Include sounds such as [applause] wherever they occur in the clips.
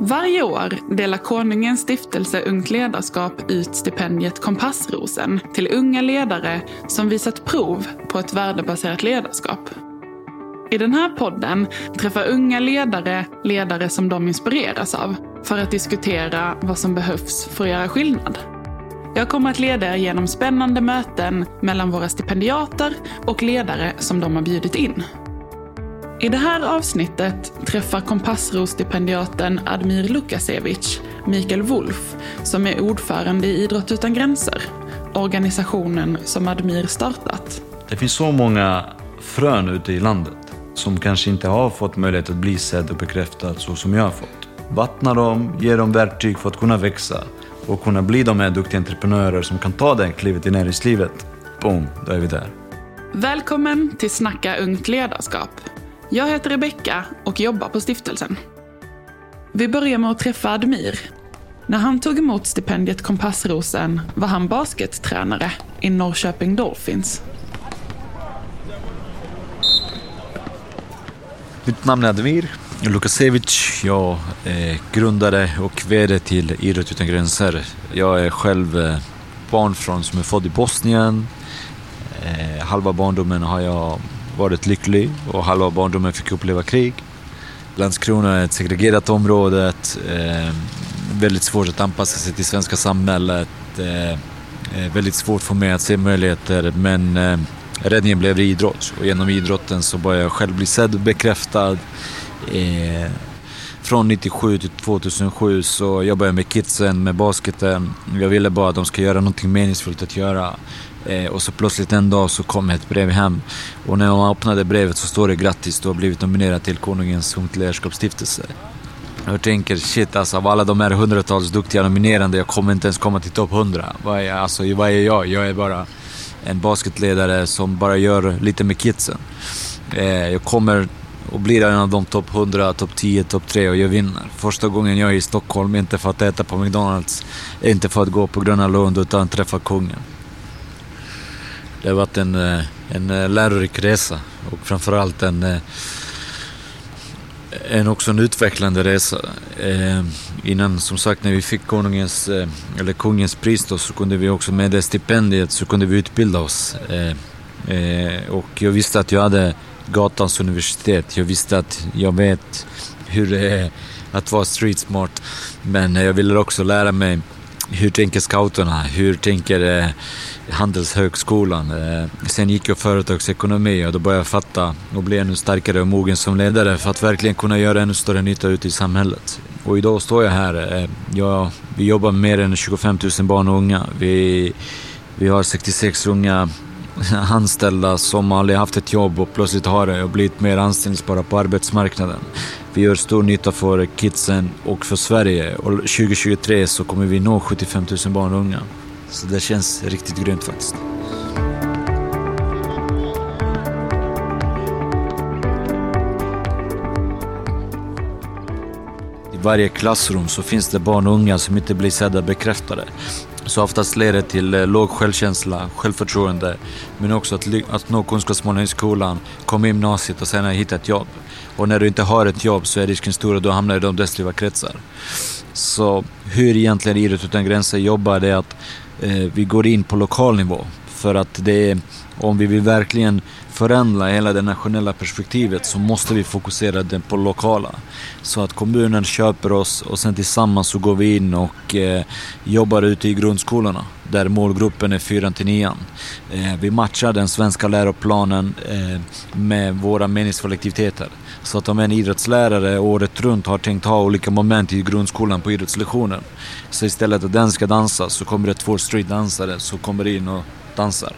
Varje år delar Konungens stiftelse Ungt ledarskap ut stipendiet Kompassrosen till unga ledare som visat prov på ett värdebaserat ledarskap. I den här podden träffar unga ledare ledare som de inspireras av för att diskutera vad som behövs för att göra skillnad. Jag kommer att leda er genom spännande möten mellan våra stipendiater och ledare som de har bjudit in. I det här avsnittet träffar Kompassro-stipendiaten Admir Lukasevic Mikael Wolf, som är ordförande i Idrott utan gränser, organisationen som Admir startat. Det finns så många frön ute i landet som kanske inte har fått möjlighet att bli sedd och bekräftad så som jag har fått. Vattna dem, ge dem verktyg för att kunna växa och kunna bli de här duktiga entreprenörer som kan ta det klivet i näringslivet. Boom, då är vi där. Välkommen till Snacka ungt ledarskap. Jag heter Rebecka och jobbar på stiftelsen. Vi börjar med att träffa Admir. När han tog emot stipendiet Kompassrosen var han baskettränare i Norrköping Dolphins. Mitt namn är Admir Lukasevic. Jag är grundare och VD till Idrott utan gränser. Jag är själv eh, barn från, som är född i Bosnien. Eh, halva barndomen har jag varit lycklig och halva barndomen fick uppleva krig. Landskrona är ett segregerat område, eh, väldigt svårt att anpassa sig till svenska samhället. Eh, eh väldigt svårt för mig att se möjligheter men eh, räddningen blev idrott och genom idrotten så började jag själv bli sedd och bekräftad. Eh, från 97 till 2007 så jobbade jag med kidsen, med basketen. Jag ville bara att de ska göra någonting meningsfullt att göra. Eh, och så plötsligt en dag så kom ett brev hem. Och när jag öppnade brevet så står det grattis, du har blivit nominerad till Konungens Ungt Ledarskapsstiftelse. Jag tänker shit alltså av alla de här hundratals duktiga nominerande, jag kommer inte ens komma till topp 100. Vad är, alltså, vad är jag? Jag är bara en basketledare som bara gör lite med kidsen. Eh, jag kommer och blir en av de topp 100, topp 10, topp 3 och jag vinner. Första gången jag är i Stockholm, inte för att äta på McDonalds, inte för att gå på Gröna Lund, utan träffa kungen. Det har varit en, eh, en eh, lärorik resa och framförallt en, eh, en också en utvecklande resa. Eh, innan, som sagt, när vi fick konungens, eh, eller kungens pris då, så kunde vi också med det stipendiet så kunde vi utbilda oss. Eh, och jag visste att jag hade gatans universitet. Jag visste att jag vet hur det är att vara street smart. Men jag ville också lära mig hur tänker scouterna? Hur tänker eh, Handelshögskolan? Eh, sen gick jag företagsekonomi och då började jag fatta och bli ännu starkare och mogen som ledare för att verkligen kunna göra ännu större nytta ute i samhället. Och idag står jag här. Eh, jag, vi jobbar med mer än 25 000 barn och unga. Vi, vi har 66 unga anställda som aldrig haft ett jobb och plötsligt har det och blivit mer anställningsbara på arbetsmarknaden. Vi gör stor nytta för kidsen och för Sverige och 2023 så kommer vi nå 75 000 barn och unga. Så det känns riktigt grymt faktiskt. I varje klassrum så finns det barn och unga som inte blir sedda bekräftade. Så oftast leder det till eh, låg självkänsla, självförtroende, men också att, att nå kunskapsmålen i skolan, komma i gymnasiet och sen hitta ett jobb. Och när du inte har ett jobb så är risken stor att du hamnar i de destruktiva kretsar. Så hur egentligen Idrott utan gränser jobbar det är att Eh, vi går in på lokal nivå. För att det är, om vi vill verkligen förändra hela det nationella perspektivet så måste vi fokusera det på lokala. Så att kommunen köper oss och sen tillsammans så går vi in och eh, jobbar ute i grundskolorna där målgruppen är 4 till 9. Eh, vi matchar den svenska läroplanen eh, med våra meningsfulla aktiviteter. Så att om en idrottslärare året runt har tänkt ha olika moment i grundskolan på idrottslektionen. Så istället att den ska dansa så kommer det två streetdansare som kommer in och dansar.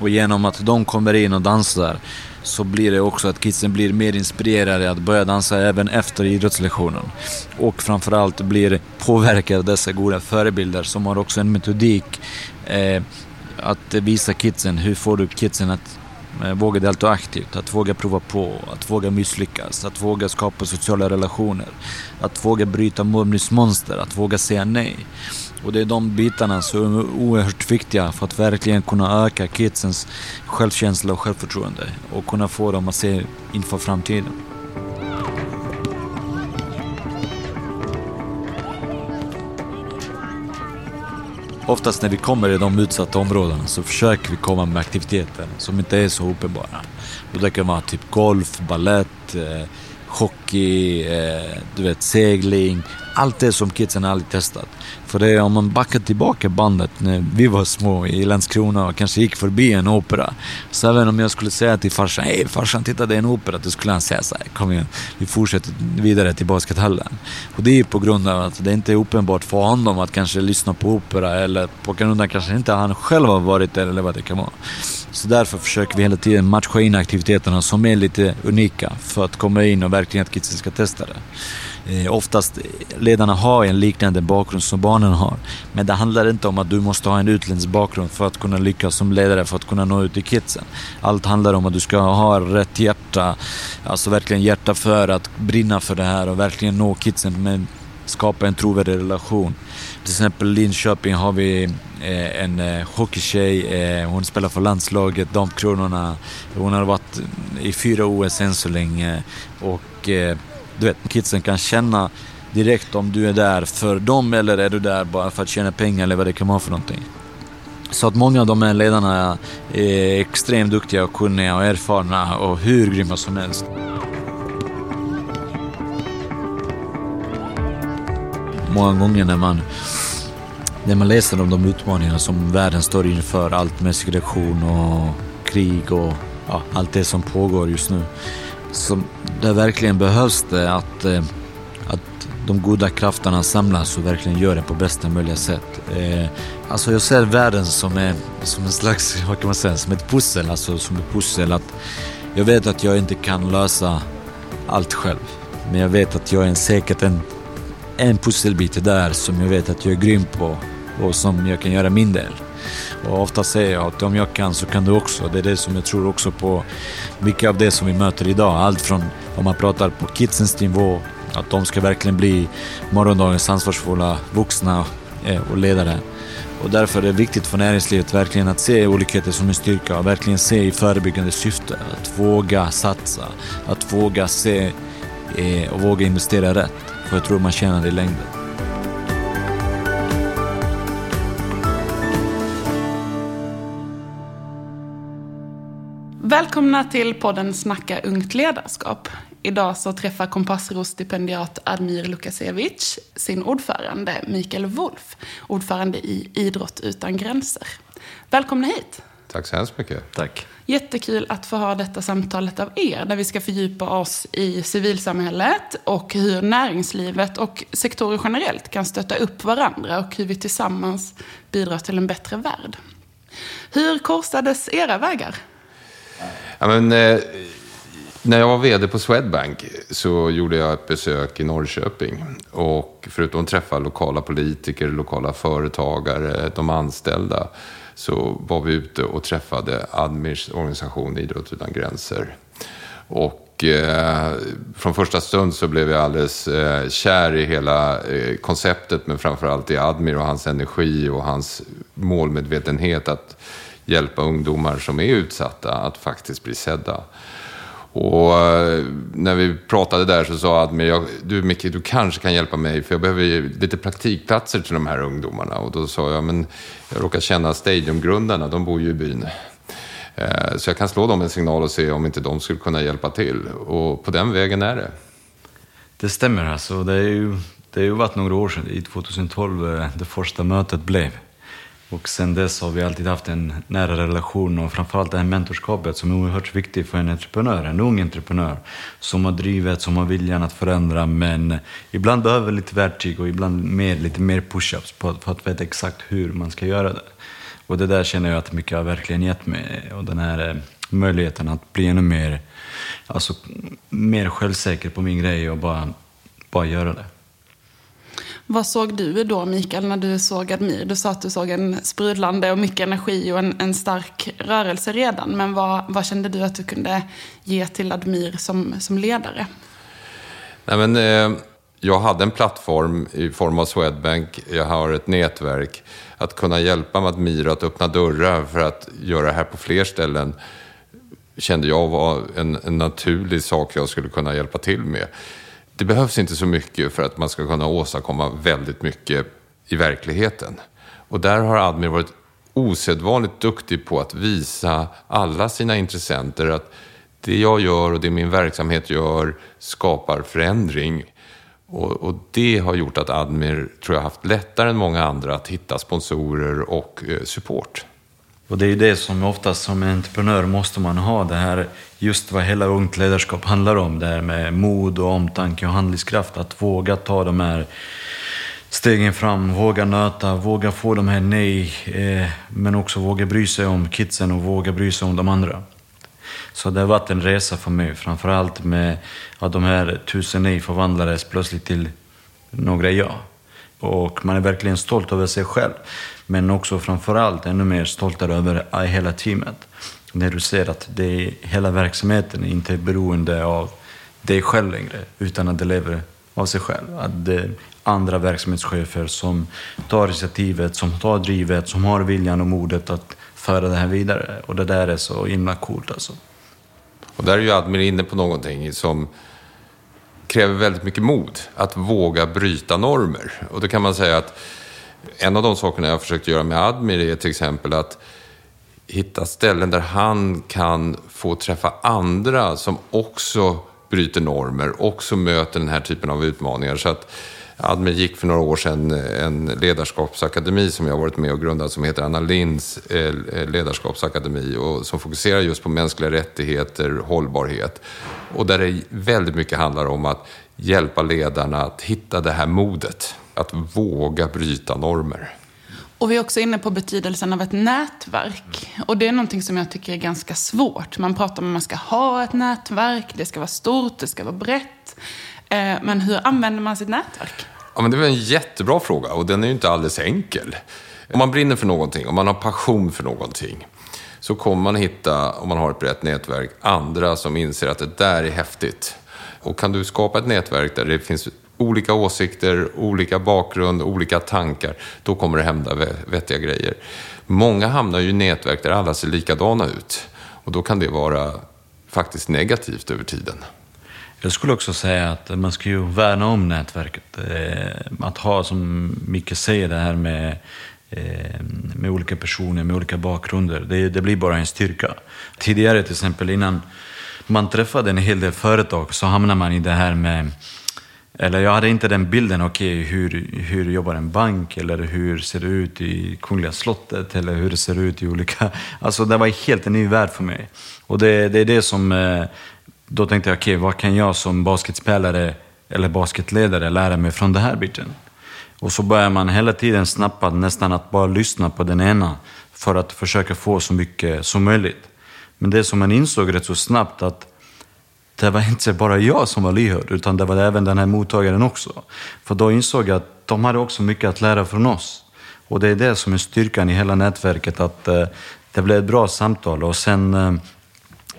Och genom att de kommer in och dansar så blir det också att kidsen blir mer inspirerade att börja dansa även efter idrottslektionen. Och framförallt blir påverkade av dessa goda förebilder som har också en metodik eh, att visa kidsen, hur får du kidsen att Eh, våga delta aktivt, att våga prova på, att våga misslyckas, att våga skapa sociala relationer, att våga bryta mobbningsmönster, att våga säga nej. Och det är de bitarna som är oerhört viktiga för att verkligen kunna öka kidsens självkänsla och självförtroende och kunna få dem att se inför framtiden. Oftast när vi kommer i de utsatta områdena så försöker vi komma med aktiviteter som inte är så uppenbara. Och det kan vara typ golf, ballett, eh, hockey, eh, du vet segling. Allt det som kidsen aldrig testat. För det är om man backar tillbaka bandet när vi var små i Landskrona och kanske gick förbi en opera. Så även om jag skulle säga till farsan, hej farsan titta det är en opera, då skulle han säga så här, kom igen, vi fortsätter vidare till baskethallen. Och det är på grund av att det inte är uppenbart för honom att kanske lyssna på opera eller på grund av att kanske inte han själv har varit där eller vad det kan vara. Så därför försöker vi hela tiden matcha in aktiviteterna som är lite unika för att komma in och verkligen att kidsen ska testa det. Eh, oftast ledarna har en liknande bakgrund som barnen har. Men det handlar inte om att du måste ha en utländsk bakgrund för att kunna lyckas som ledare, för att kunna nå ut till kidsen. Allt handlar om att du ska ha rätt hjärta, alltså verkligen hjärta för att brinna för det här och verkligen nå kidsen, men skapa en trovärdig relation. Till exempel i Linköping har vi eh, en eh, hockeytjej, eh, hon spelar för landslaget, Damkronorna. Hon har varit i fyra OS än så länge och du vet, kidsen kan känna direkt om du är där för dem eller är du där bara för att tjäna pengar eller vad det kan vara för någonting. Så att många av de här ledarna är extremt duktiga och kunniga och erfarna och hur grymma som helst. Många gånger när man, när man läser om de utmaningar som världen står inför, allt med segregation och krig och ja, allt det som pågår just nu som där verkligen behövs det att, eh, att de goda krafterna samlas och verkligen gör det på bästa möjliga sätt. Eh, alltså jag ser världen som, är, som en slags, [laughs] vad kan man säga, som ett pussel. Alltså som ett pussel att jag vet att jag inte kan lösa allt själv. Men jag vet att jag är säkert en, en pusselbit där som jag vet att jag är grym på och som jag kan göra min del. Och ofta säger jag att om jag kan så kan du också. Det är det som jag tror också på mycket av det som vi möter idag. Allt från om man pratar på kidsens nivå, att de ska verkligen bli morgondagens ansvarsfulla vuxna eh, och ledare. Och därför är det viktigt för näringslivet verkligen att se olikheter som en styrka och verkligen se i förebyggande syfte. Att våga satsa, att våga se eh, och våga investera rätt. För jag tror man tjänar det i längden. Välkomna till podden Snacka ungt ledarskap. Idag så träffar Kompassros-stipendiat Admir Lukasevic sin ordförande Mikael Wolf, ordförande i Idrott utan gränser. Välkomna hit! Tack så hemskt mycket. Tack. Jättekul att få ha detta samtalet av er, där vi ska fördjupa oss i civilsamhället och hur näringslivet och sektorer generellt kan stötta upp varandra och hur vi tillsammans bidrar till en bättre värld. Hur korsades era vägar? Ja, men, eh, när jag var vd på Swedbank så gjorde jag ett besök i Norrköping. Och förutom att träffa lokala politiker, lokala företagare, de anställda så var vi ute och träffade Admirs organisation Idrott utan gränser. Och eh, från första stund så blev jag alldeles eh, kär i hela eh, konceptet men framförallt i Admir och hans energi och hans målmedvetenhet att hjälpa ungdomar som är utsatta att faktiskt bli sedda. Och eh, när vi pratade där så sa Admir, du Micke, du kanske kan hjälpa mig för jag behöver lite praktikplatser till de här ungdomarna. Och då sa jag, men jag råkar känna Stadiumgrundarna, de bor ju i byn. Eh, så jag kan slå dem en signal och se om inte de skulle kunna hjälpa till. Och på den vägen är det. Det stämmer alltså. Det, är ju, det har ju varit några år sedan, i 2012, eh, det första mötet blev. Och sen dess har vi alltid haft en nära relation och framförallt det här mentorskapet som är oerhört viktigt för en entreprenör, en ung entreprenör som har drivet, som har viljan att förändra men ibland behöver lite verktyg och ibland mer, lite mer push-ups för att veta exakt hur man ska göra det. Och det där känner jag att mycket har verkligen gett mig och den här eh, möjligheten att bli ännu mer, alltså, mer självsäker på min grej och bara, bara göra det. Vad såg du då, Mikael, när du såg Admir? Du sa att du såg en sprudlande och mycket energi och en, en stark rörelse redan. Men vad, vad, kände du att du kunde ge till Admir som, som ledare? Nej, men, eh, jag hade en plattform i form av Swedbank. Jag har ett nätverk. Att kunna hjälpa Admir att öppna dörrar för att göra det här på fler ställen kände jag var en, en naturlig sak jag skulle kunna hjälpa till med det behövs inte så mycket för att man ska kunna åstadkomma väldigt mycket i verkligheten. Och där har Admir varit osedvanligt duktig på att visa alla sina intressenter att det jag gör och det min verksamhet gör skapar förändring. Och, och, det har gjort att Admir, tror jag, haft lättare än många andra att hitta sponsorer och eh, support. Och det är ju det som oftast som entreprenör måste man ha, det här just vad hela ungt ledarskap handlar om. Det här med mod och omtanke och handlingskraft. Att våga ta de här stegen fram, våga nöta, våga få de här nej, eh, men också våga bry sig om kidsen och våga bry sig om de andra. Så det har varit en resa för mig, framförallt med att de här tusen nej förvandlades plötsligt till några ja. Och man är verkligen stolt över sig själv. Men också framförallt ännu mer stolt över hela teamet. När du ser att det är, hela verksamheten inte är beroende av dig själv längre, utan att det lever av sig själv. Att det är andra verksamhetschefer som tar initiativet, som tar drivet, som har viljan och modet att föra det här vidare. Och det där är så himla coolt alltså. Och där är ju Admir inne på någonting som kräver väldigt mycket mod. Att våga bryta normer. Och då kan man säga att en av de sakerna jag har försökt göra med Admir är till exempel att hitta ställen där han kan få träffa andra som också bryter normer, också möter den här typen av utmaningar. Så att Admi gick för några år sedan eh, en ledarskapsakademi som jag har varit med och grundat som heter Anna Linds eh, eh, ledarskapsakademi och som fokuserar just på mänskliga rättigheter, hållbarhet. Och där det väldigt mycket handlar om att hjälpa ledarna att hitta det här modet, att våga bryta normer. Och vi är också inne på betydelsen av ett nätverk. Och det är någonting som jag tycker är ganska svårt. Man pratar om att man ska ha ett nätverk, det ska vara stort, det ska vara brett. Eh, men hur använder man sitt nätverk? Ja, men det är en jättebra fråga och den är ju inte alldeles enkel. Om man brinner för någonting, om man har passion för någonting, så kommer man hitta, om man har ett brett nätverk, andra som inser att det där är häftigt. Och kan du skapa ett nätverk där det finns olika åsikter, olika bakgrund, olika tankar, då kommer det hända vettiga grejer. Många hamnar ju i nätverk där alla ser likadana ut. Och då kan det vara faktiskt negativt över tiden. Jag skulle också säga att man ska ju värna om nätverket. Eh, att ha, som Micke säger, det här med, eh, med olika personer med olika bakgrunder. Det, det blir bara en styrka. Tidigare till exempel, innan man träffade en hel del företag så hamnade man i det här med eller jag hade inte den bilden, okej, okay, hur, hur jobbar en bank? Eller hur ser det ut i Kungliga slottet? Eller hur det ser ut i olika... Alltså det var helt en ny värld för mig. Och det, det är det som eh, då tänkte jag, okej, okay, vad kan jag som basketspelare eller basketledare lära mig från den här biten? Och så börjar man hela tiden snappa nästan att bara lyssna på den ena för att försöka få så mycket som möjligt. Men det som man insåg rätt så snabbt att det var inte bara jag som var lyhörd, utan det var även den här mottagaren också. För då insåg jag att de hade också mycket att lära från oss. Och det är det som är styrkan i hela nätverket, att eh, det blev ett bra samtal. Och sen eh,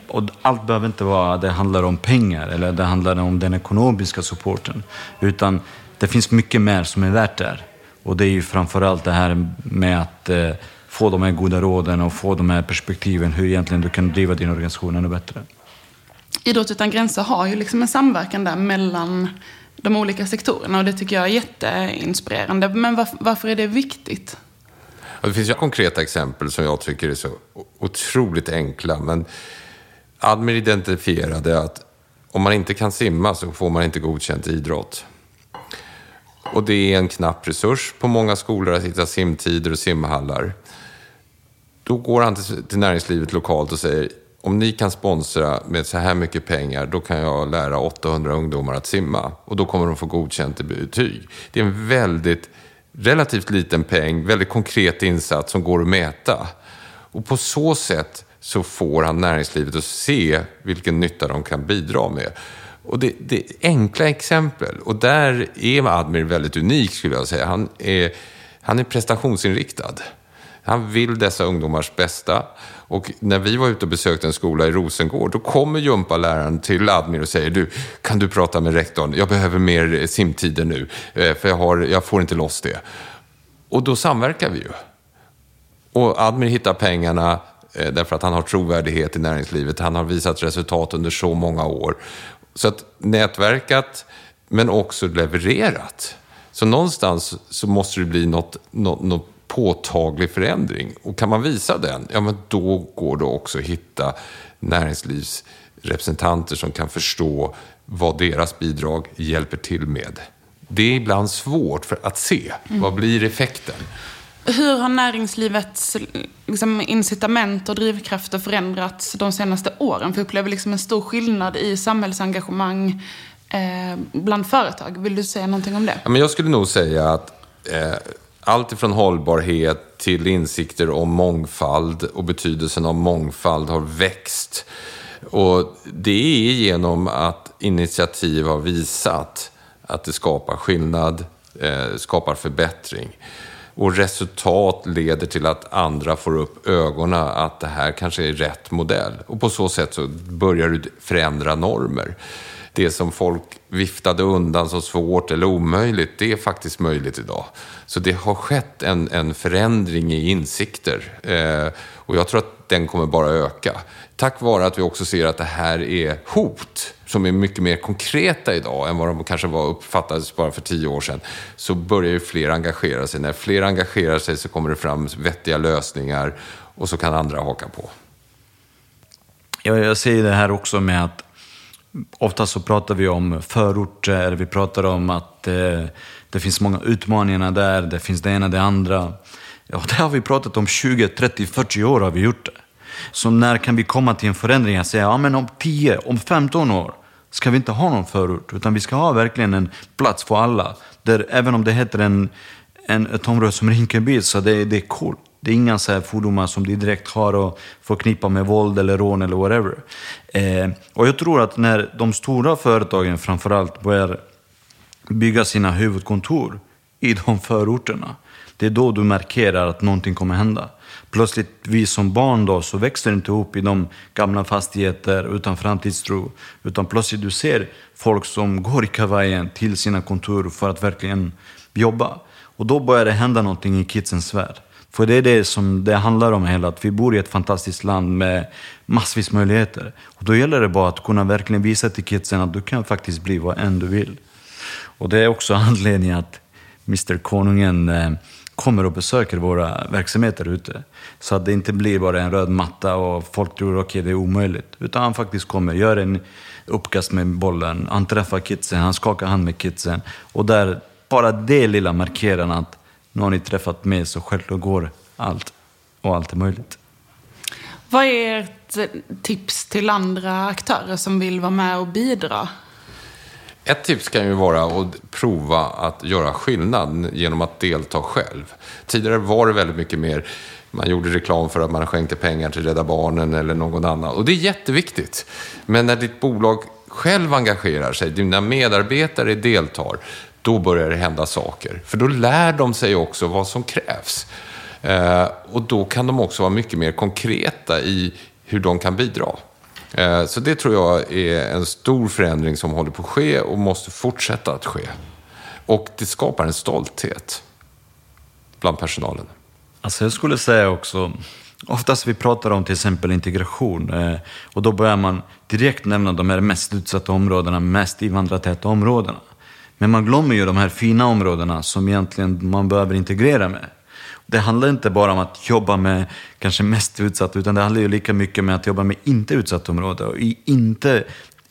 och allt behöver inte vara att det handlar om pengar eller det handlar om den ekonomiska supporten. Utan det finns mycket mer som är värt där. Och det är ju framförallt det här med att eh, få de här goda råden och få de här perspektiven hur egentligen du kan driva din organisation ännu bättre. Idrott utan gränser har ju liksom en samverkan där mellan de olika sektorerna och det tycker jag är jätteinspirerande. Men varför, varför är det viktigt? Det finns ju konkreta exempel som jag tycker är så otroligt enkla. Men Admir identifierade att om man inte kan simma så får man inte godkänt idrott. Och det är en knapp resurs på många skolor att hitta simtider och simhallar. Då går han till näringslivet lokalt och säger om ni kan sponsra med så här mycket pengar, då kan jag lära 800 ungdomar att simma. Och då kommer de få godkänt i betyg. Det är en väldigt, relativt liten peng, väldigt konkret insats som går att mäta. Och på så sätt så får han näringslivet att se vilken nytta de kan bidra med. Och det, det är enkla exempel. Och där är Admir väldigt unik skulle jag säga. Han är, han är prestationsinriktad. Han vill dessa ungdomars bästa. Och när vi var ute och besökte en skola i Rosengård, då kommer gympaläraren till Admir och säger du, kan du prata med rektorn? Jag behöver mer simtider nu, eh, för jag, har, jag får inte loss det. Och då samverkar vi ju. Och Admir hittar pengarna, Eh, därför att han har trovärdighet i näringslivet. Han har visat resultat under så många år. Så att nätverkat, men också levererat. Så någonstans så måste det bli något, något, något påtaglig förändring. Och kan man visa den, ja men då går det också att hitta näringslivsrepresentanter som kan förstå vad deras bidrag hjälper till med. Det är ibland svårt för att se. Mm. Vad blir effekten? Hur har näringslivets liksom, incitament och drivkrafter förändrats de senaste åren? För jag upplever liksom en stor skillnad i samhällsengagemang eh, bland företag. Vill du säga någonting om det? Ja, men jag skulle nog säga att eh, allt ifrån hållbarhet till insikter om mångfald och betydelsen av mångfald har växt. Och det är genom att initiativ har visat att det skapar skillnad, eh, skapar förbättring. Och resultat leder till att andra får upp ögonen att det här kanske är rätt modell. Och på så sätt så börjar du förändra normer. Det som folk viftade undan som svårt eller omöjligt, det är faktiskt möjligt idag. Så det har skett en, en förändring i insikter. Eh, och jag tror att den kommer bara öka. Tack vare att vi också ser att det här är hot som är mycket mer konkreta idag än vad de kanske var uppfattades bara för tio år sedan, så börjar ju fler engagera sig. När fler engagerar sig så kommer det fram vettiga lösningar och så kan andra haka på. Ja, jag ser det här också med att ofta så pratar vi om förorter, vi pratar om att eh, det finns många utmaningar där, det finns det ena det andra. Ja, det har vi pratat om 20, 30, 40 år har vi gjort det. Så när kan vi komma till en förändring? Jag säger, ja men om 10, om 15 år ska vi inte ha någon förort, utan vi ska ha verkligen en plats för alla. Där även om det heter en, en, ett område som Rinkeby, så det, det är coolt. Det är inga så här fordomar som de direkt har att förknippa med våld eller rån eller whatever. Eh, och jag tror att när de stora företagen framförallt börjar bygga sina huvudkontor i de förorterna, det är då du markerar att någonting kommer hända plötsligt vi som barn då så växer inte upp i de gamla fastigheter utan framtidstro. Utan plötsligt du ser folk som går i kavajen till sina kontor för att verkligen jobba. Och då börjar det hända någonting i kidsens värld. För det är det som det handlar om hela, att vi bor i ett fantastiskt land med massvis möjligheter. Och då gäller det bara att kunna verkligen visa till kidsen att du kan faktiskt bli vad än du vill. Och det är också [laughs] anledningen att Mr Konungen eh, kommer och besöker våra verksamheter ute. Så att det inte blir bara en röd matta och folk tror att okay, det är omöjligt. Utan han faktiskt kommer, gör en uppkast med bollen, han träffar kidsen, han skakar hand med kidsen. Och där, bara det lilla markerar att nu har ni träffat mig så självklart går allt. Och allt är möjligt. Vad är ert tips till andra aktörer som vill vara med och bidra? Ett tips kan ju vara att prova att göra skillnad genom att delta själv. Tidigare var det väldigt mycket mer man gjorde reklam för att man skänkte pengar till Rädda Barnen eller någon annan. Och det är jätteviktigt. Men när ditt bolag själv engagerar sig, dina medarbetare deltar, då börjar det hända saker. För då lär de sig också vad som krävs. Eh, och då kan de också vara mycket mer konkreta i hur de kan bidra. Eh, så det tror jag är en stor förändring som håller på att ske och måste fortsätta att ske. Och det skapar en stolthet bland personalen. Alltså jag skulle säga också, oftast vi pratar om till exempel integration eh, och då börjar man direkt nämna de här mest utsatta områdena, mest invandrartäta områdena. Men man glömmer ju de här fina områdena som egentligen man behöver integrera med. Det handlar inte bara om att jobba med kanske mest utsatta, utan det handlar ju lika mycket med att jobba med inte utsatta områden och i inte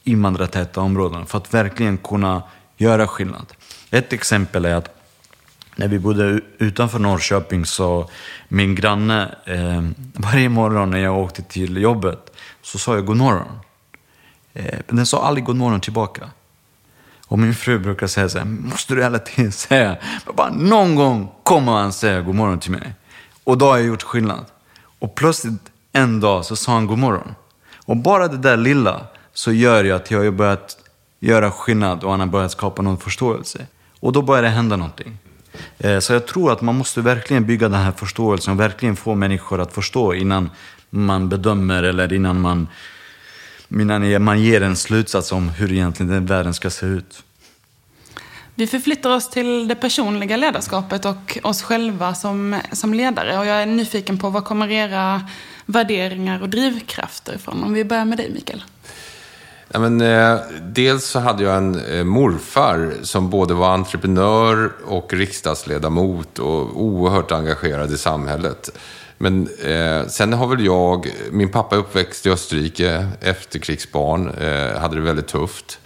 invandrartäta områden för att verkligen kunna göra skillnad. Ett exempel är att när vi bodde utanför Norrköping så min granne, eh, [laughs] varje morgon när jag åkte till jobbet så sa jag god morgon. Eh, men den sa aldrig god morgon tillbaka. Och min fru brukar säga så här, måste du hela tiden säga, bara någon gång kommer han säga god morgon till mig. Och då har jag gjort skillnad. Och plötsligt en dag så sa han god morgon. Och bara det där lilla så gör jag att jag har börjat göra skillnad och han har börjat skapa någon förståelse. Och då börjar det hända någonting. Eh, så jag tror att man måste verkligen bygga den här förståelsen och verkligen få människor att förstå innan man bedömer eller innan man innan man ger en slutsats om hur egentligen den världen ska se ut. Vi förflyttar oss till det personliga ledarskapet och oss själva som, som ledare. Och jag är nyfiken på vad kommer era värderingar och drivkrafter ifrån? Om vi börjar med dig, Mikael. Ja, men, eh, dels så hade jag en eh, morfar som både var entreprenör och riksdagsledamot och oerhört engagerad i samhället. Men eh, sen har väl jag, min pappa är uppväxt i Österrike, efterkrigsbarn, eh, hade det väldigt tufft.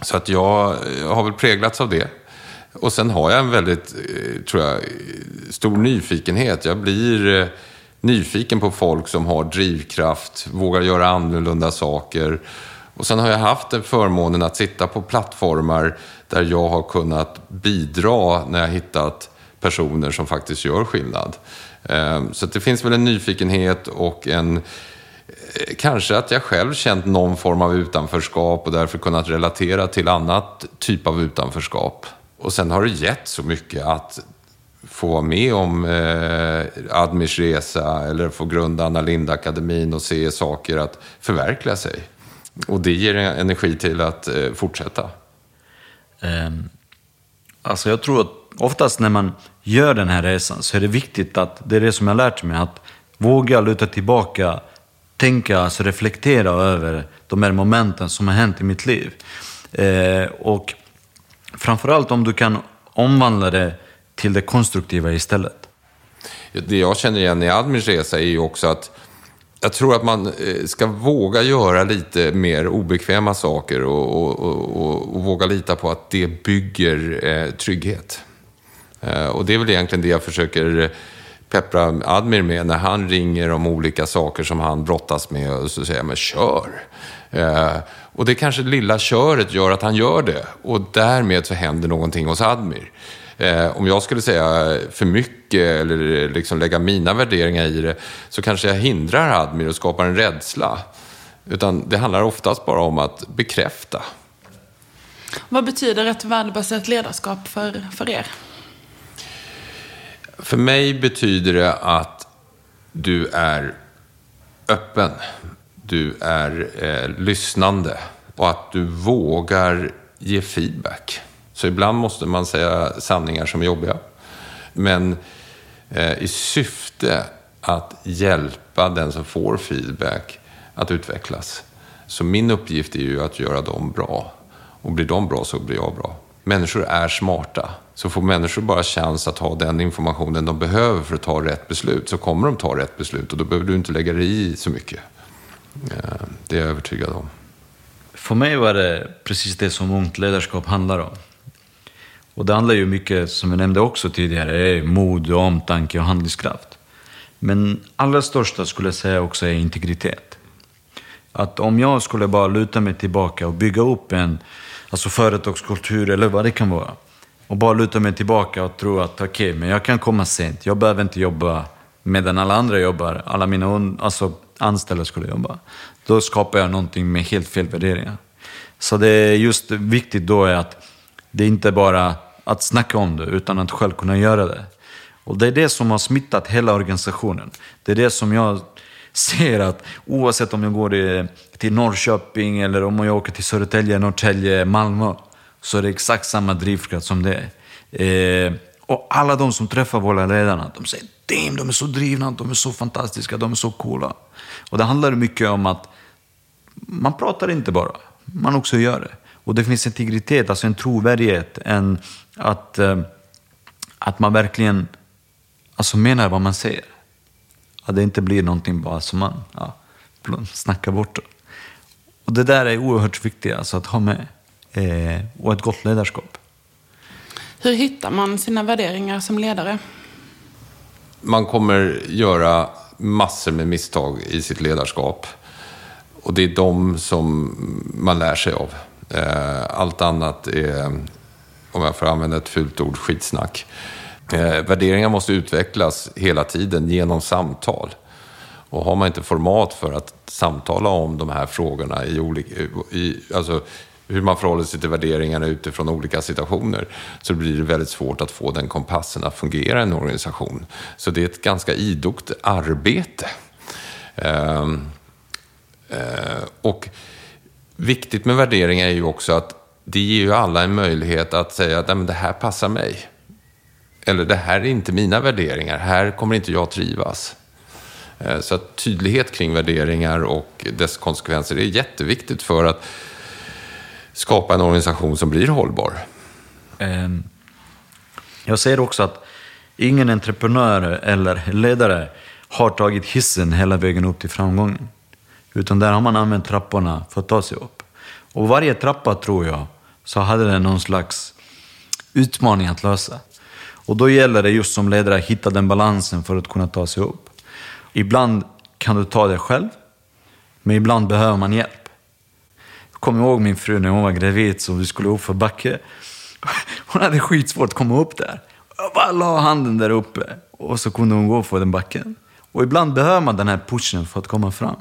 Så att jag eh, har väl präglats av det. Och sen har jag en väldigt, eh, tror jag, stor nyfikenhet. Jag blir eh, nyfiken på folk som har drivkraft, vågar göra annorlunda saker. Och sen har jag haft den förmånen att sitta på plattformar där jag har kunnat bidra när jag hittat personer som faktiskt gör skillnad. Ehm, så det finns väl en nyfikenhet och en eh, Kanske att jag själv känt någon form av utanförskap och därför kunnat relatera till annat typ av utanförskap. Och sen har det gett så mycket att få vara med om eh, Admirs resa eller få grunda Anna Lindh-akademin och se saker att förverkliga sig. Och det ger energi till att eh, fortsätta. Um, alltså jag tror att oftast när man gör den här resan så är det viktigt att, det är det som jag har lärt mig, att våga luta tillbaka, tänka, alltså reflektera över de här momenten som har hänt i mitt liv. Eh, och framförallt om du kan omvandla det till det konstruktiva istället. Det jag känner igen i Admins resa är ju också att jag tror att man eh, ska våga göra lite mer obekväma saker och, och, och, och våga lita på att det bygger eh, trygghet. Eh, och det är väl egentligen det jag försöker peppra Admir med när han ringer om olika saker som han brottas med. Och så säger jag, men kör! Eh, och det kanske lilla köret gör att han gör det. Och därmed så händer någonting hos Admir. Eh, om jag skulle säga för mycket eller liksom lägga mina värderingar i det så kanske jag hindrar Admir och skapar en rädsla. Utan det handlar oftast bara om att bekräfta. Vad betyder ett värdebaserat ledarskap för, för er? För mig betyder det att du är öppen, du är eh, lyssnande och att du vågar ge feedback. Så ibland måste man säga sanningar som är jobbiga. Men eh, i syfte att hjälpa den som får feedback att utvecklas. Så min uppgift är ju att göra dem bra. Och blir de bra så blir jag bra. Människor är smarta. Så får människor bara chans att ha den informationen de behöver för att ta rätt beslut så kommer de ta rätt beslut och då behöver du inte lägga dig i så mycket. Eh, det är jag övertygad om. För mig var det precis det som ungt ledarskap handlar om. Och det handlar ju mycket, som jag nämnde också tidigare, mod, omtanke och handlingskraft. Men allra största skulle jag säga också är integritet. Att om jag skulle bara luta mig tillbaka och bygga upp en alltså företagskultur eller vad det kan vara. Och bara luta mig tillbaka och tro att okej, okay, men jag kan komma sent. Jag behöver inte jobba medan alla andra jobbar. Alla mina alltså, anställda skulle jobba. Då skapar jag någonting med helt fel värderingar. Så det är just viktigt då är att det inte bara att snacka om det, utan att själv kunna göra det. Och det är det som har smittat hela organisationen. Det är det som jag ser att oavsett om jag går till Norrköping eller om jag åker till Södertälje, Norrtälje, Malmö, så är det exakt samma drivkraft som det är. Eh, och alla de som träffar våra ledarna, de säger Damn, de är så drivna, de är så fantastiska, de är så coola. Och det handlar mycket om att man pratar inte bara, man också gör det. Och det finns integritet, alltså en trovärdighet, en, att, eh, att man verkligen alltså menar vad man säger. Att det inte blir någonting bara som man ja, snackar bort. Och det där är oerhört viktigt alltså, att ha med. Eh, och ett gott ledarskap. Hur hittar man sina värderingar som ledare? Man kommer göra massor med misstag i sitt ledarskap. Och det är de som man lär sig av. Eh, allt annat är, om jag får använda ett fult ord, skitsnack. Eh, värderingar måste utvecklas hela tiden genom samtal. Och har man inte format för att samtala om de här frågorna i olika, i, alltså hur man förhåller sig till värderingarna utifrån olika situationer, så blir det väldigt svårt att få den kompassen att fungera i en organisation. Så det är ett ganska idogt arbete. Eh, eh, och viktigt med värderingar är ju också att det ger ju alla en möjlighet att säga att det här passar mig. Eller det här är inte mina värderingar, här kommer inte jag trivas. Eh, så att tydlighet kring värderingar och dess konsekvenser är jätteviktigt för att skapa en organisation som blir hållbar. Ehm, jag ser också att ingen entreprenör eller ledare har tagit hissen hela vägen upp till framgången. Utan där har man använt trapporna för att ta sig upp. Och varje trappa, tror jag, så hade den någon slags utmaning att lösa. Och då gäller det just som ledare att hitta den balansen för att kunna ta sig upp. Ibland kan du ta det själv, men ibland behöver man hjälp. Jag kommer ihåg min fru när hon var gravid, så vi skulle upp för backe. Hon hade skitsvårt att komma upp där. Jag bara la handen där uppe och så kunde hon gå för den backen. Och ibland behöver man den här pushen för att komma fram.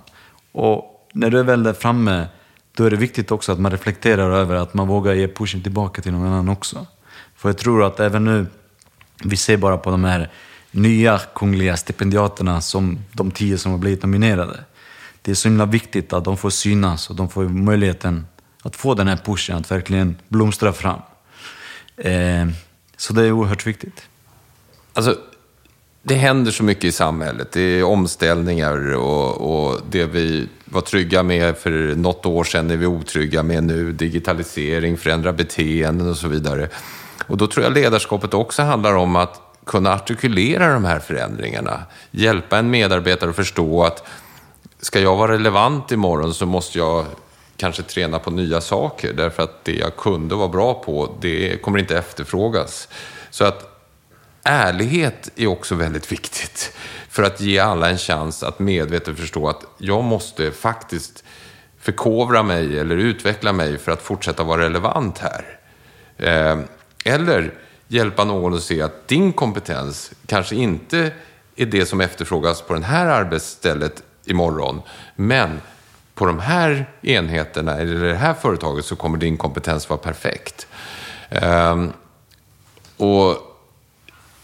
Och när du är väl där framme, då är det viktigt också att man reflekterar över att man vågar ge pushen tillbaka till någon annan också. För jag tror att även nu, vi ser bara på de här nya kungliga stipendiaterna som de tio som har blivit nominerade. Det är så himla viktigt att de får synas och de får möjligheten att få den här pushen, att verkligen blomstra fram. Eh, så det är oerhört viktigt. Alltså, det händer så mycket i samhället. Det är omställningar och, och, det vi var trygga med för något år sedan är vi otrygga med nu. Digitalisering, förändra beteenden och så vidare. Och då tror jag ledarskapet också handlar om att kunna artikulera de här förändringarna. Hjälpa en medarbetare att förstå att ska jag vara relevant imorgon så måste jag kanske träna på nya saker därför att det jag kunde vara bra på, det kommer inte efterfrågas. Så att ärlighet är också väldigt viktigt för att ge alla en chans att medvetet förstå att jag måste faktiskt förkovra mig eller utveckla mig för att fortsätta vara relevant här. Eh, eller hjälpa någon att se att din kompetens kanske inte är det som efterfrågas på det här arbetsstället imorgon, men på de här enheterna eller det här företaget så kommer din kompetens vara perfekt. Um, och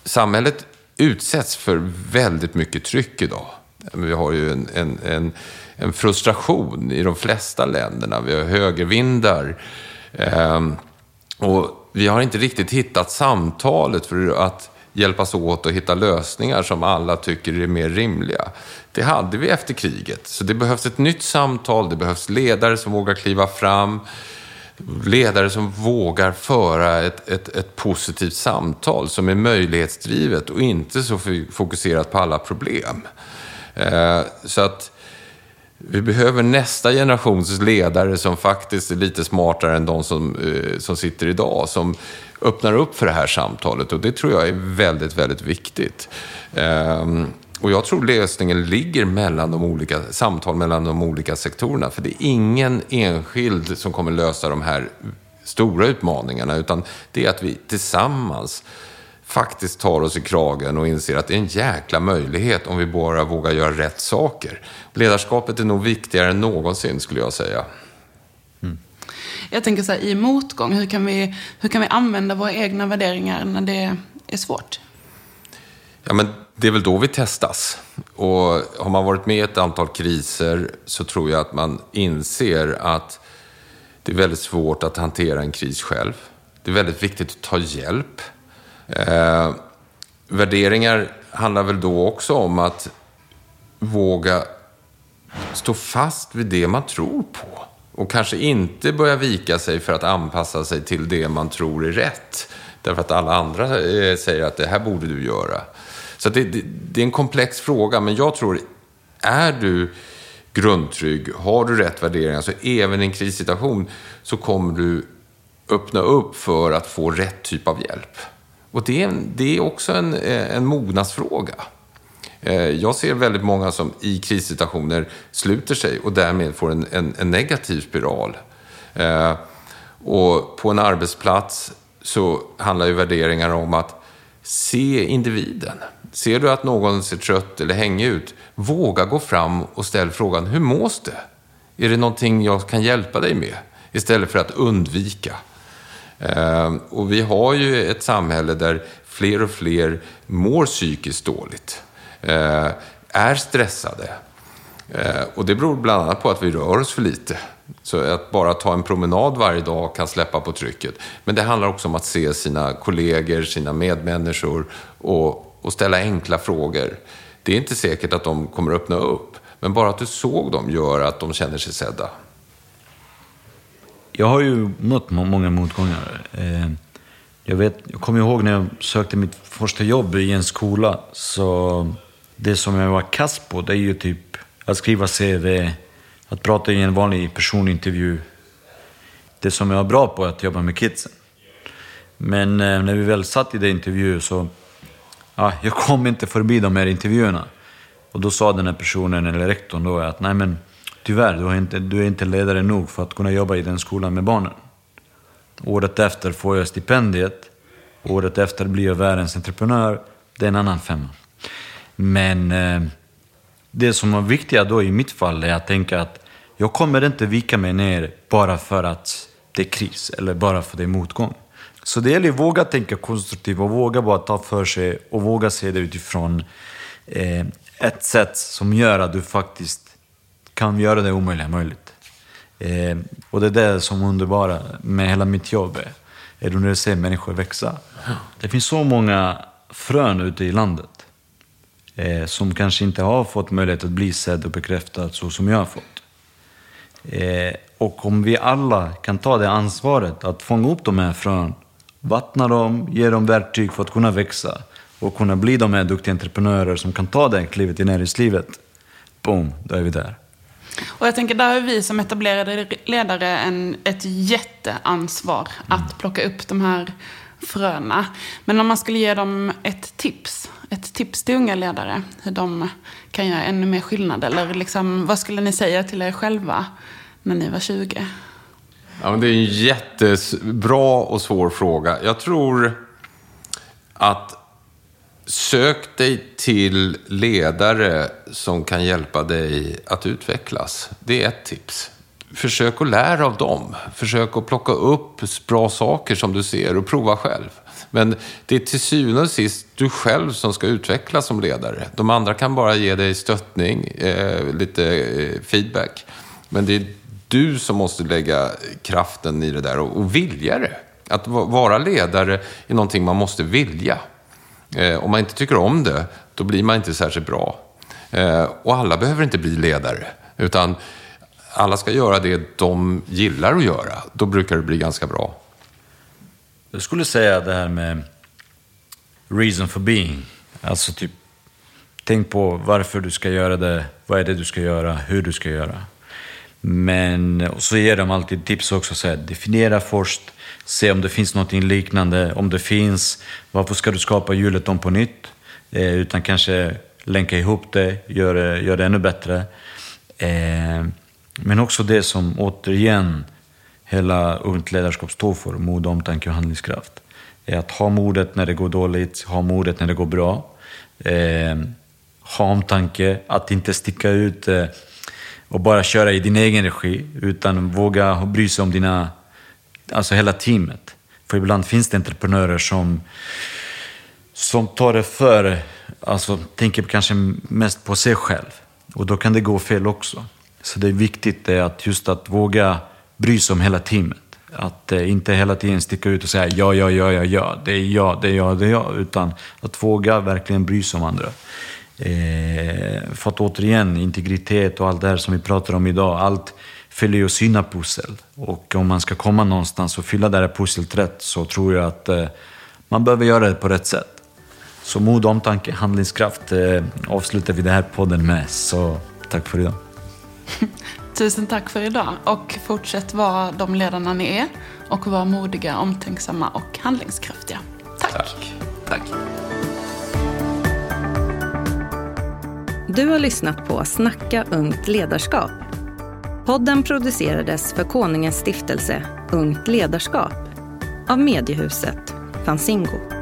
samhället utsätts för väldigt mycket tryck idag. Vi har ju en, en, en, en frustration i de flesta länderna. Vi har högervindar. Um, och vi har inte riktigt hittat samtalet för att hjälpas åt och hitta lösningar som alla tycker är mer rimliga. Det hade vi efter kriget. Så det behövs ett nytt samtal, det behövs ledare som vågar kliva fram, ledare som vågar föra ett, ett, ett positivt samtal som är möjlighetsdrivet och inte så fokuserat på alla problem. Eh, så att vi behöver nästa generations ledare som faktiskt är lite smartare än de som, eh, som sitter idag. Som öppnar upp för det här samtalet och det tror jag är väldigt, väldigt viktigt. Ehm, och jag tror lösningen ligger mellan de olika, samtal mellan de olika sektorerna. För det är ingen enskild som kommer lösa de här stora utmaningarna, utan det är att vi tillsammans faktiskt tar oss i kragen och inser att det är en jäkla möjlighet om vi bara vågar göra rätt saker. Ledarskapet är nog viktigare än någonsin, skulle jag säga. Mm. Jag tänker så här, i motgång, hur kan, vi, hur kan vi använda våra egna värderingar när det är svårt? Ja, men det är väl då vi testas. Och har man varit med i ett antal kriser så tror jag att man inser att det är väldigt svårt att hantera en kris själv. Det är väldigt viktigt att ta hjälp. Eh, värderingar handlar väl då också om att våga stå fast vid det man tror på. Och kanske inte börja vika sig för att anpassa sig till det man tror är rätt. Därför att alla andra eh, säger att det här borde du göra. Så det, det, det, är en komplex fråga, men jag tror, är du grundtrygg, har du rätt värderingar, så även i en krissituation så kommer du öppna upp för att få rätt typ av hjälp. Och det är, det är också en, eh, en mognadsfråga. Eh, jag ser väldigt många som i krissituationer sluter sig och därmed får en, en, en negativ spiral. Eh, och på en arbetsplats så handlar ju värderingar om att se individen. Ser du att någon ser trött eller hängig ut, våga gå fram och ställ frågan, hur mås det? Är det någonting jag kan hjälpa dig med? Istället för att undvika. Ehm, och vi har ju ett samhälle där fler och fler mår psykiskt dåligt, eh, är stressade. Eh, och det beror bland annat på att vi rör oss för lite. Så att bara ta en promenad varje dag kan släppa på trycket. Men det handlar också om att se sina kollegor, sina medmänniskor och, och ställa enkla frågor. Det är inte säkert att de kommer öppna upp. Men bara att du såg dem gör att de känner sig sedda. Jag har ju mött många motgångar. Eh, jag, vet, jag kommer ihåg när jag sökte mitt första jobb i en skola. Så det som jag var kass på, det är ju typ att skriva CV, att prata i en vanlig personintervju. Det som jag var bra på är att jobba med kidsen. Men eh, när vi väl satt i den intervjun så, ja, jag kom inte förbi de här intervjuerna. Och då sa den här personen, eller rektorn då, att nej men tyvärr, du är, inte, du är inte ledare nog för att kunna jobba i den skolan med barnen. Året efter får jag stipendiet. Året efter blir jag världens entreprenör. Det är en annan femma. Men eh, det som var viktiga då i mitt fall är att tänka att jag kommer inte vika mig ner bara för att det är kris eller bara för att det är motgång. Så det gäller att våga tänka konstruktivt och våga bara ta för sig och våga se det utifrån eh, ett sätt som gör att du faktiskt kan göra det omöjliga möjligt. Eh, och det är det som är underbara med hela mitt jobb eh, är, är när du ser människor växa. Det finns så många frön ute i landet eh, som kanske inte har fått möjlighet att bli sedd och bekräftad så som jag har fått. Eh, och om vi alla kan ta det ansvaret att fånga upp de här frön, vattna dem, ge dem verktyg för att kunna växa och kunna bli de här duktiga entreprenörer som kan ta det klivet i näringslivet. Boom, då är vi där. Och jag tänker, där har vi som etablerade ledare en, ett jätteansvar mm. att plocka upp de här fröna. Men om man skulle ge dem ett tips, ett tips till unga ledare, hur de kan göra ännu mer skillnad, eller liksom, vad skulle ni säga till er själva när ni var 20? Ja, men det är en jättebra och svår fråga. Jag tror att Sök dig till ledare som kan hjälpa dig att utvecklas. Det är ett tips. Försök att lära av dem. Försök att plocka upp bra saker som du ser och prova själv. Men det är till syvende och sist du själv som ska utvecklas som ledare. De andra kan bara ge dig stöttning, eh, lite eh, feedback. Men det är du som måste lägga kraften i det där och, och vilja det. Att vara ledare är någonting man måste vilja. Eh, om man inte tycker om det, då blir man inte särskilt bra. Eh, och alla behöver inte bli ledare, utan alla ska göra det de gillar att göra. Då brukar det bli ganska bra. Jag skulle säga det här med reason for being. Alltså typ, tänk på varför du ska göra det, vad är det du ska göra, hur du ska göra. Men så ger de alltid tips också, så här, definiera först, se om det finns något liknande. Om det finns, varför ska du skapa hjulet om på nytt? Eh, utan kanske länka ihop det, gör det, gör det ännu bättre. Eh, men också det som återigen hela Ungt ledarskap står för, mod, omtanke och handlingskraft. Är att ha modet när det går dåligt, ha modet när det går bra. Eh, ha omtanke, att inte sticka ut eh, och bara köra i din egen regi, utan våga bry sig om dina alltså hela teamet. För ibland finns det entreprenörer som, som tar det för, alltså tänker kanske mest på sig själv. Och då kan det gå fel också. Så det är viktigt att just att våga bry sig om hela teamet. Att eh, inte hela tiden sticka ut och säga ja, ja, ja, ja, ja, det är jag, det är jag, det är jag. Utan att våga verkligen bry sig om andra. Eh, för att återigen, integritet och allt det här som vi pratar om idag, allt fyller ju sina pussel. Och om man ska komma någonstans och fylla det här pusslet rätt så tror jag att eh, man behöver göra det på rätt sätt. Så mod, omtanke, handlingskraft eh, avslutar vi den här podden med. Så tack för idag. [laughs] Tusen tack för idag och fortsätt vara de ledarna ni är och var modiga, omtänksamma och handlingskraftiga. Tack. Tack. tack. Du har lyssnat på Snacka ungt ledarskap Podden producerades för Konungens stiftelse Ungt ledarskap av mediehuset Fanzingo.